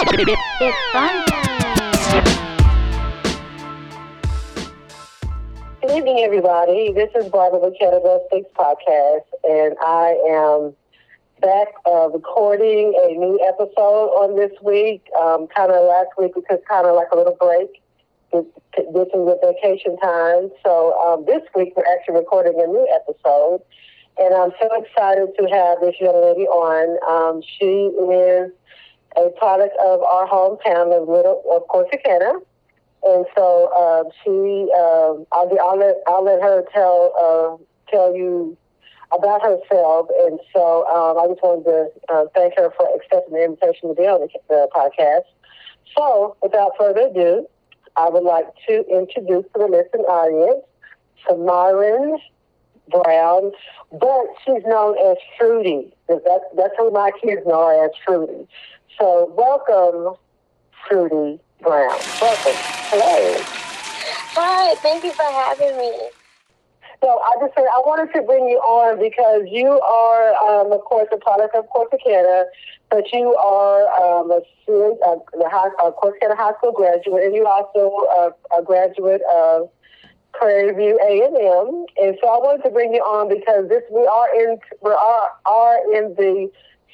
Good evening, everybody. This is Barbara with Canada Speaks Podcast, and I am back uh, recording a new episode on this week. Um, kind of last week because kind of like a little break. This this is with vacation time, so um, this week we're actually recording a new episode, and I'm so excited to have this young lady on. Um, she is a product of our hometown of Little of Corsicana. And so uh, she, um, I'll, I'll, let, I'll let her tell uh, tell you about herself. And so um, I just wanted to uh, thank her for accepting the invitation to be on the, the podcast. So without further ado, I would like to introduce to the listening audience Samarin Brown, but she's known as Fruity. That's, that's who my kids know her as Fruity. So welcome, Fruity Brown. Welcome. Hello. Hi, thank you for having me. So I just said I wanted to bring you on because you are, um, of course, a product of Corsicana, but you are um, a student, the high, uh, Corsicana High School graduate, and you're also uh, a graduate of Prairie View A and M. And so I wanted to bring you on because this we are in we are are in the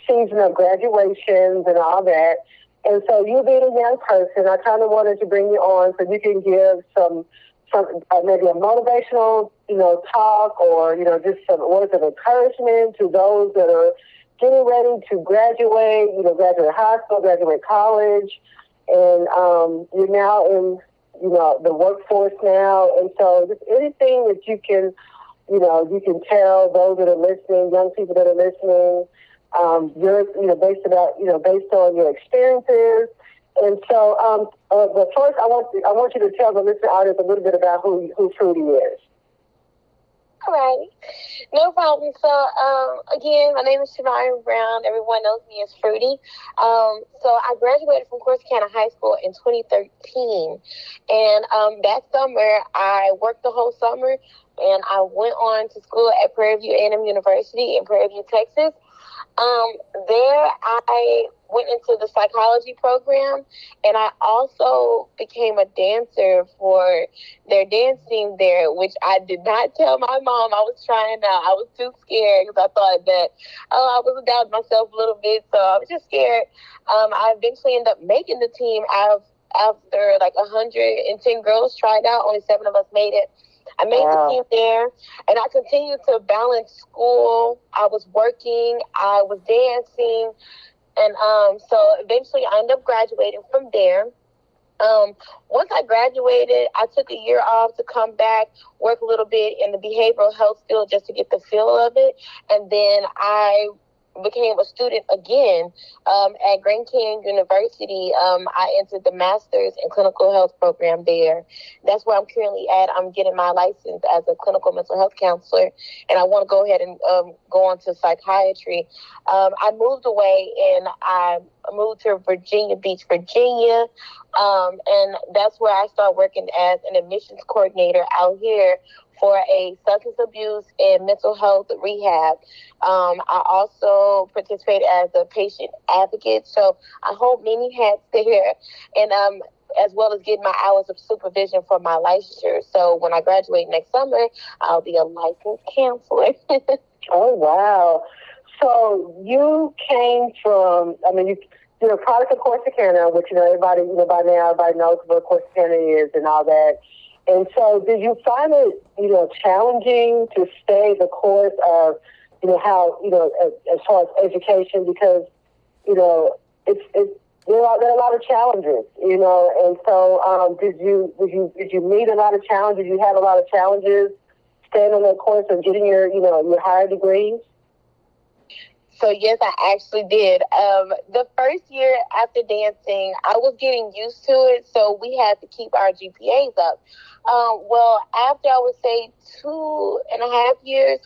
season of graduations and all that. And so you being a young person, I kind of wanted to bring you on so you can give some, some uh, maybe a motivational, you know, talk or, you know, just some words of encouragement to those that are getting ready to graduate, you know, graduate high school, graduate college. And um, you're now in, you know, the workforce now. And so just anything that you can, you know, you can tell those that are listening, young people that are listening, um, you're, you know, based about, you know, based on your experiences. And so, um, uh, but first, I want I want you to tell the listening audience a little bit about who who Fruity is. All right, no problem. So, um, again, my name is Shamari Brown. Everyone knows me as Fruity. Um, so, I graduated from Corsicana High School in 2013, and um, that summer I worked the whole summer, and I went on to school at Prairie View A&M University in Prairie View, Texas. Um, there, I went into the psychology program, and I also became a dancer for their dance team there, which I did not tell my mom I was trying out. I was too scared because I thought that, oh, I was doubting myself a little bit, so I was just scared. Um, I eventually ended up making the team of, after like 110 girls tried out, only seven of us made it. I made wow. the team there, and I continued to balance school. I was working, I was dancing, and um, so eventually I ended up graduating from there. Um, once I graduated, I took a year off to come back, work a little bit in the behavioral health field just to get the feel of it, and then I became a student again um, at Grand Canyon University. Um, I entered the master's in clinical health program there. That's where I'm currently at. I'm getting my license as a clinical mental health counselor, and I want to go ahead and um, go on to psychiatry. Um, I moved away and I moved to Virginia Beach, Virginia, um, and that's where I started working as an admissions coordinator out here for a substance abuse and mental health rehab. Um, I also participate as a patient advocate, so I hold many hats there, and um, as well as getting my hours of supervision for my licensure. So when I graduate next summer, I'll be a licensed counselor. oh wow! So you came from, I mean, you. You're a product of Corsicana, which you know everybody, you know by now everybody knows what Corsicana is and all that. And so, did you find it, you know, challenging to stay the course of, you know, how, you know, as, as far as education, because, you know, it's it's there are there are a lot of challenges, you know, and so um, did you did you did you meet a lot of challenges? You have a lot of challenges staying on that course and getting your, you know, your higher degrees? So yes, I actually did. Um, the first year after dancing, I was getting used to it, so we had to keep our GPAs up. Um, well, after I would say two and a half years,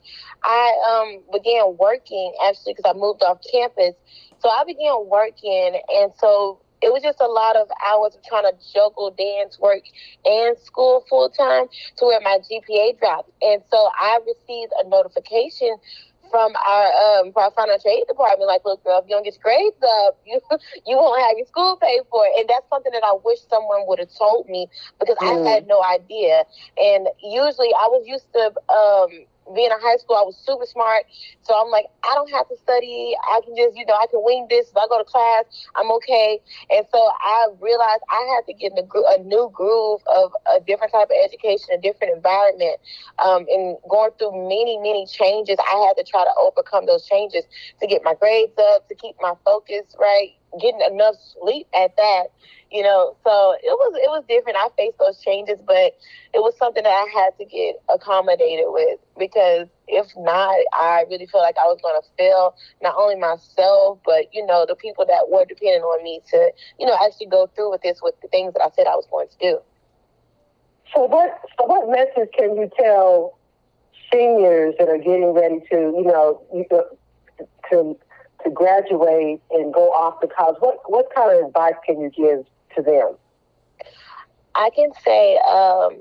I um, began working actually because I moved off campus. So I began working, and so it was just a lot of hours of trying to juggle dance work and school full time to where my GPA dropped. And so I received a notification from our um from our financial aid department, like, look, girl, if you don't get your grades up, you you won't have your school paid for. And that's something that I wish someone would have told me because mm. I had no idea. And usually I was used to um being in high school, I was super smart. So I'm like, I don't have to study. I can just, you know, I can wing this. If I go to class, I'm okay. And so I realized I had to get in a, a new groove of a different type of education, a different environment. Um, and going through many, many changes, I had to try to overcome those changes to get my grades up, to keep my focus right, getting enough sleep at that you know so it was it was different. I faced those changes but it was something that i had to get accommodated with because if not i really feel like i was going to fail not only myself but you know the people that were depending on me to you know actually go through with this with the things that i said i was going to do. So what so what message can you tell seniors that are getting ready to you know to to graduate and go off to college what what kind of advice can you give to them? I can say um,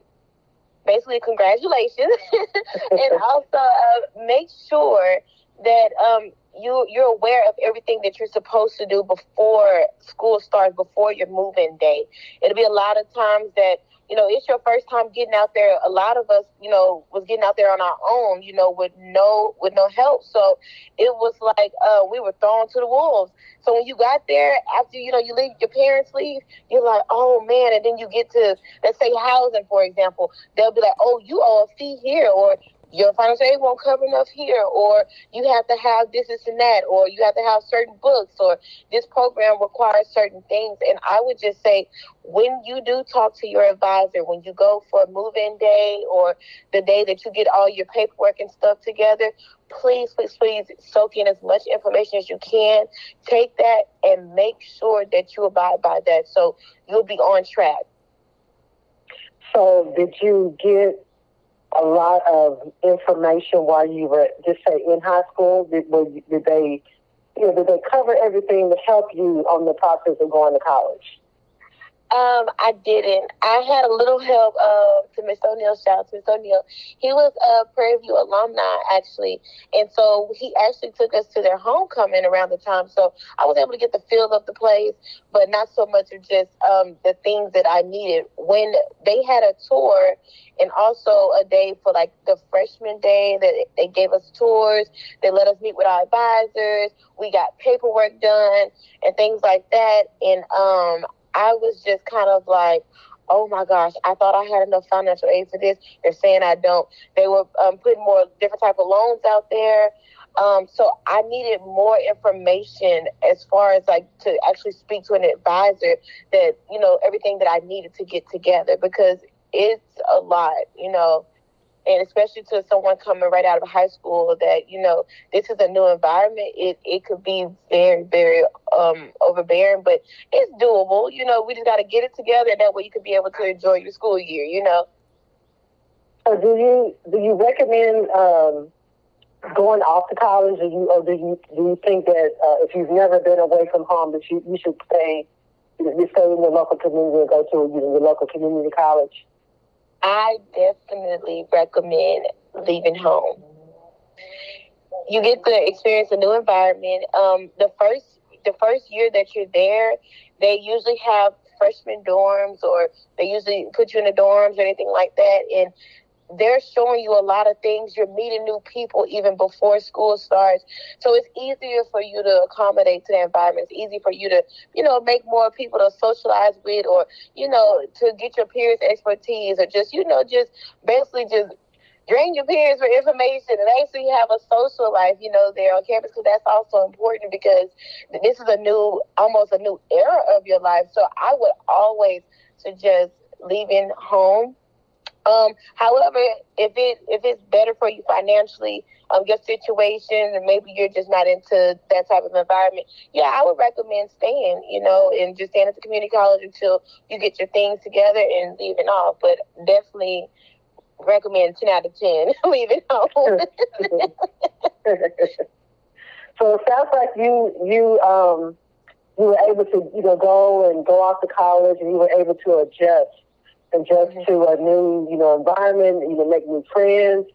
basically congratulations, and also uh, make sure that um, you you're aware of everything that you're supposed to do before school starts, before your move-in day. It'll be a lot of times that you know, it's your first time getting out there. A lot of us, you know, was getting out there on our own, you know, with no with no help. So it was like uh, we were thrown to the wolves. So when you got there, after you know you leave, your parents leave, you're like, oh man, and then you get to let's say housing, for example, they'll be like, oh, you owe a fee here, or your financial aid won't cover enough here, or you have to have this, this, and that, or you have to have certain books, or this program requires certain things. And I would just say, when you do talk to your advisor, when you go for a move in day or the day that you get all your paperwork and stuff together, please, please, please soak in as much information as you can. Take that and make sure that you abide by that so you'll be on track. So, did you get a lot of information while you were just say in high school? Did, did they, you know, did they cover everything to help you on the process of going to college? Um, I didn't. I had a little help uh, to Miss O'Neill. Shout out to Miss O'Neill. He was a Prairie View alumni, actually. And so he actually took us to their homecoming around the time. So I was able to get the feel of the place, but not so much of just um, the things that I needed. When they had a tour and also a day for like the freshman day that they gave us tours, they let us meet with our advisors. We got paperwork done and things like that. And um, I was just kind of like, oh my gosh, I thought I had enough financial aid for this. They're saying I don't. They were um, putting more different type of loans out there. Um, so I needed more information as far as like to actually speak to an advisor that, you know, everything that I needed to get together because it's a lot, you know and especially to someone coming right out of high school that you know this is a new environment it, it could be very very um, overbearing but it's doable you know we just got to get it together and that way you can be able to enjoy your school year you know? So do you do you recommend um, going off to college or you or do you do you think that uh, if you've never been away from home that you, you should stay you stay in the local community and go to you know, the local community college I definitely recommend leaving home. You get to experience a new environment. Um, the first the first year that you're there, they usually have freshman dorms or they usually put you in the dorms or anything like that. And they're showing you a lot of things. You're meeting new people even before school starts. So it's easier for you to accommodate to the environment. It's easy for you to, you know, make more people to socialize with or, you know, to get your peers' expertise or just, you know, just basically just drain your peers for information and actually have a social life, you know, there on campus because that's also important because this is a new, almost a new era of your life. So I would always suggest leaving home um, however, if it if it's better for you financially, um, your situation, and maybe you're just not into that type of environment, yeah, I would recommend staying, you know, and just staying at the community college until you get your things together and leaving off. But definitely recommend ten out of ten leaving home. so it sounds like you you um you were able to you know go and go off to college and you were able to adjust adjust mm-hmm. to a new, you know, environment, you know, make new friends.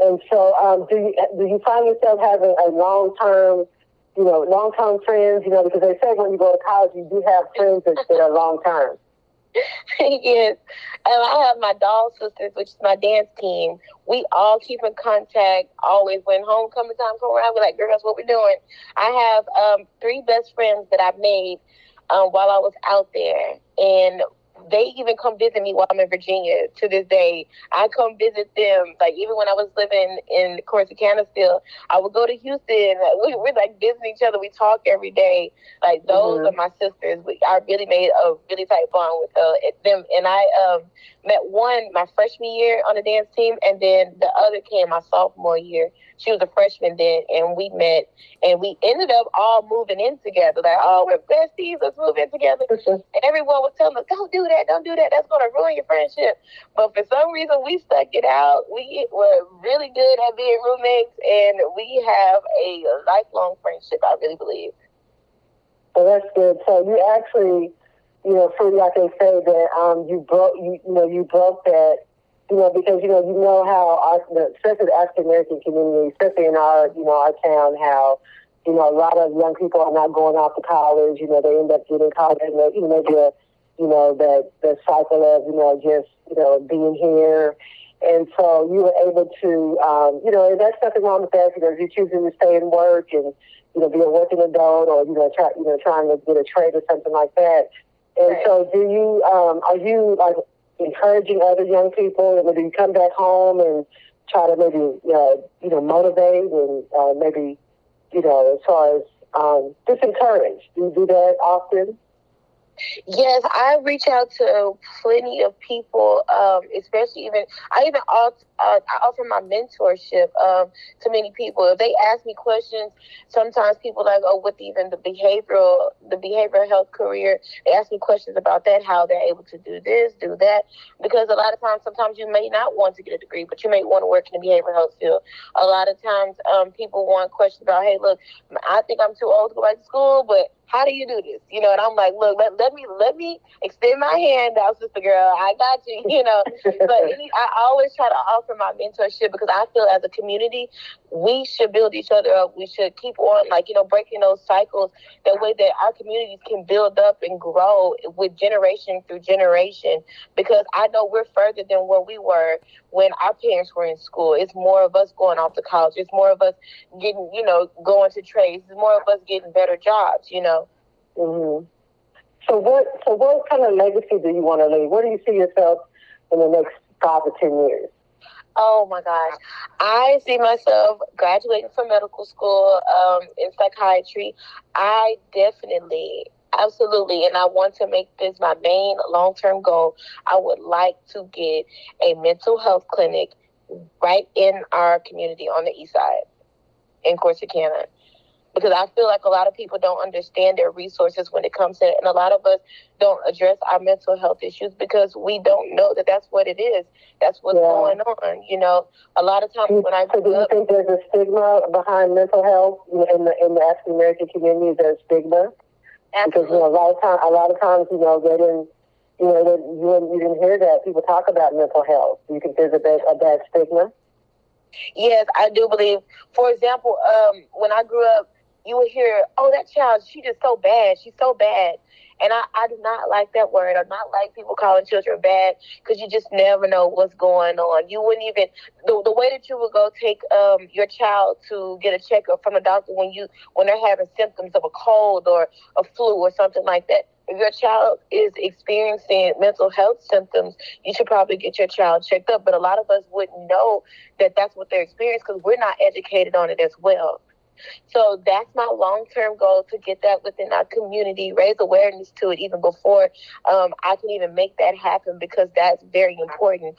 And so, um, do you do you find yourself having a long term, you know, long term friends? You know, because they say when you go to college, you do have friends that, that are long term. yes. Um, I have my doll sisters, which is my dance team. We all keep in contact always when homecoming time comes around. We're like, girls, what we doing? I have um, three best friends that I made um, while I was out there. And they even come visit me while I'm in Virginia to this day. I come visit them. Like even when I was living in Corsicana still, I would go to Houston. We, we're like visiting each other. We talk every day. Like those mm-hmm. are my sisters. We, I really made a really tight bond with uh, them. And I um, met one my freshman year on the dance team, and then the other came my sophomore year. She was a freshman then, and we met, and we ended up all moving in together. Like, oh, we're besties. Let's move in together. and everyone was telling us, don't do that, don't do that. That's going to ruin your friendship. But for some reason, we stuck it out. We were really good at being roommates, and we have a lifelong friendship. I really believe. Well, that's good. So you actually you know, Fruity, I can say that um, you broke, you, you know, you broke that, you know, because you know, you know how especially the African American community, especially in our, you know, our town, how you know a lot of young people are not going off to college. You know, they end up getting college, and you know, maybe a, you know, that the cycle of you know just you know being here. And so you were able to, um, you know, and that's nothing wrong with that. You know, if you're choosing to stay and work and, you know, be a working adult or, you know, try, you know, trying to get a trade or something like that, and right. so, do you um, are you like encouraging other young people? And do you come back home and try to maybe uh, you know motivate and uh, maybe you know as far as um, just encourage? Do you do that often? Yes, I reach out to plenty of people, um, especially even I even offer, uh, I offer my mentorship um, to many people. If they ask me questions, sometimes people like, oh, with even the behavioral the behavioral health career, they ask me questions about that, how they're able to do this, do that, because a lot of times, sometimes you may not want to get a degree, but you may want to work in the behavioral health field. A lot of times, um, people want questions about, hey, look, I think I'm too old to go back to school, but how do you do this? You know, and I'm like, look, let, let me let me extend my hand out, sister girl. I got you, you know. but any, I always try to offer my mentorship because I feel as a community, we should build each other up. We should keep on like, you know, breaking those cycles that way that our communities can build up and grow with generation through generation. Because I know we're further than where we were when our parents were in school. It's more of us going off to college. It's more of us getting, you know, going to trades. It's more of us getting better jobs, you know. Mm-hmm. So what? So what kind of legacy do you want to leave? Where do you see yourself in the next five to ten years? Oh my gosh. I see myself graduating from medical school um, in psychiatry. I definitely, absolutely, and I want to make this my main long term goal. I would like to get a mental health clinic right in our community on the east side in Corsicana because I feel like a lot of people don't understand their resources when it comes to it. And a lot of us don't address our mental health issues because we don't know that that's what it is. That's what's yeah. going on. You know, a lot of times when I so do you up, think there's a stigma behind mental health in the in the African American community? There's stigma absolutely. because you know, a lot of times, a lot of times, you know, they didn't. You know, they, you, you didn't hear that people talk about mental health. Do you think there's a bad, a bad stigma? Yes, I do believe. For example, um, when I grew up, you would hear, oh, that child, she just so bad. She's so bad. And I, I do not like that word. I do not like people calling children bad because you just never know what's going on. You wouldn't even the, the way that you would go take um, your child to get a checkup from a doctor when you when they're having symptoms of a cold or a flu or something like that. If your child is experiencing mental health symptoms, you should probably get your child checked up. But a lot of us wouldn't know that that's what they're experiencing because we're not educated on it as well. So that's my long term goal to get that within our community, raise awareness to it even before um, I can even make that happen because that's very important.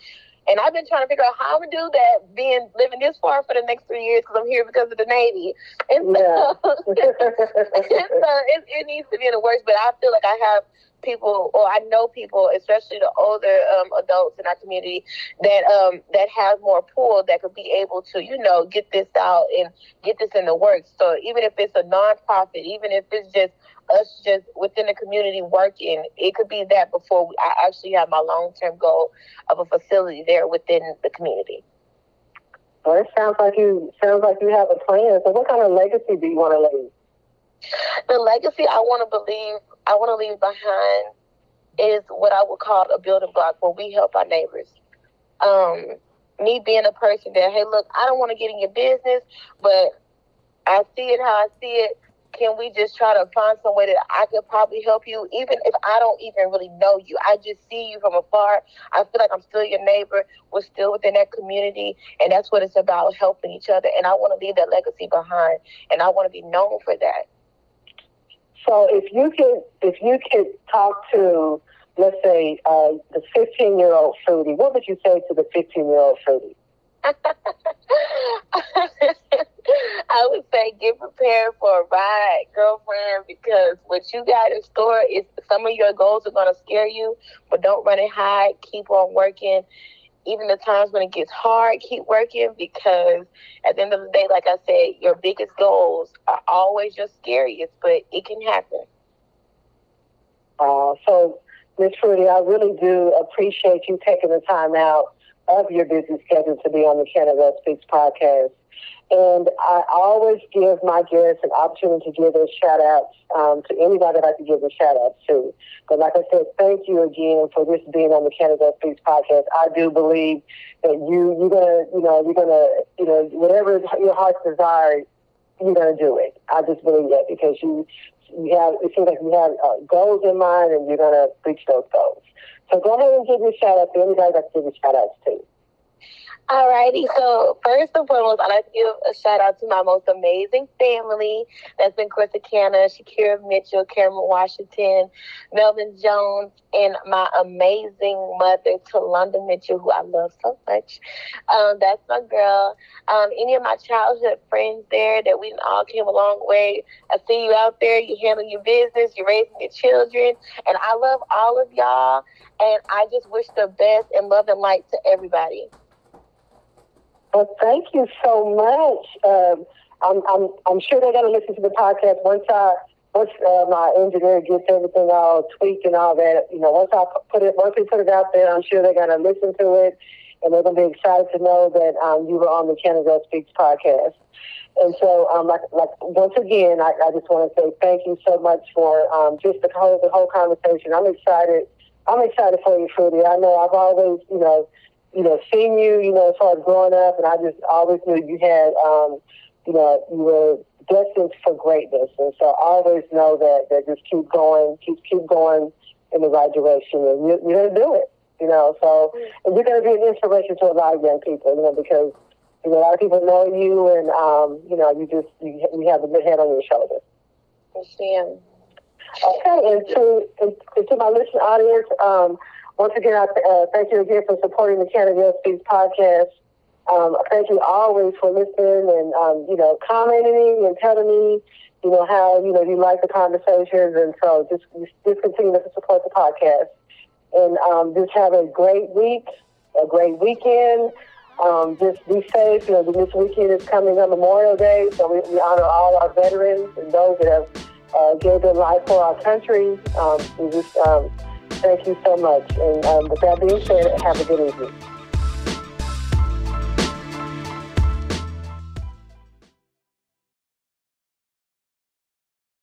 And I've been trying to figure out how I'm gonna do that, being living this far for the next three years because I'm here because of the Navy. And so, yeah. so it, it needs to be in the works. But I feel like I have people, or I know people, especially the older um, adults in our community, that um, that have more pull that could be able to, you know, get this out and get this in the works. So even if it's a nonprofit, even if it's just us just within the community working, it could be that before we, I actually have my long term goal of a facility there within the community. Well, it sounds like you sounds like you have a plan. So, what kind of legacy do you want to leave? The legacy I want to believe I want to leave behind is what I would call a building block where we help our neighbors. Um, me being a person that, hey, look, I don't want to get in your business, but I see it how I see it. Can we just try to find some way that I could probably help you, even if I don't even really know you? I just see you from afar. I feel like I'm still your neighbor. We're still within that community, and that's what it's about helping each other. And I want to leave that legacy behind, and I want to be known for that. So, if you could, if you could talk to let's say, uh, the 15 year old Fruity, what would you say to the 15 year old Fruity? I would say get prepared for a ride, girlfriend, because what you got in store is some of your goals are going to scare you, but don't run and hide. Keep on working. Even the times when it gets hard, keep working because at the end of the day, like I said, your biggest goals are always your scariest, but it can happen. Uh, so Ms. Fruity, I really do appreciate you taking the time out of your busy schedule to be on the Canada Speaks podcast. And I always give my guests an opportunity to give their shout outs um, to anybody that I can give a shout out to. But like I said, thank you again for this being on the Canada Speaks podcast. I do believe that you, you're going to, you know, you're going to, you know, whatever your heart's desire, you're going to do it. I just believe that because you you have it seems like you have uh, goals in mind and you're going to reach those goals. So go ahead and give your shout out to anybody that's giving shout outs to. Alrighty, so first and foremost, I'd like to give a shout out to my most amazing family. That's in Corsicana, Shakira Mitchell, Cameron Washington, Melvin Jones, and my amazing mother, Talonda Mitchell, who I love so much. Um, that's my girl. Um, any of my childhood friends there that we all came a long way. I see you out there, you handle your business, you're raising your children, and I love all of y'all. And I just wish the best and love and light to everybody. Well, thank you so much. Um, I'm, I'm, I'm sure they're going to listen to the podcast once I once uh, my engineer gets everything all tweaked and all that. You know, once I put it once we put it out there, I'm sure they're going to listen to it, and they're going to be excited to know that um, you were on the Canada Speaks podcast. And so, um, like, like once again, I, I just want to say thank you so much for um, just the whole the whole conversation. I'm excited. I'm excited for you, Fruity. I know I've always, you know, you know, seen you, you know, as far as growing up, and I just always knew you had, um, you know, you were destined for greatness, and so I always know that that just keep going, keep keep going in the right direction, and you, you're gonna do it, you know. So and you're gonna be an inspiration to a lot of young people, you know, because you know a lot of people know you, and um, you know, you just you, you have a good head on your shoulders. Yes, Okay, and to and to my listening audience. Um, once again, I uh, thank you again for supporting the Canada Speaks podcast. Um, thank you always for listening and um, you know commenting and telling me you know how you know you like the conversations, and so just just continue to support the podcast and um, just have a great week, a great weekend. Um, just be safe. You know, this weekend is coming on Memorial Day, so we, we honor all our veterans and those that have uh, gave their life for our country. Um, we just um, Thank you so much. And um, with that being said, have a good evening.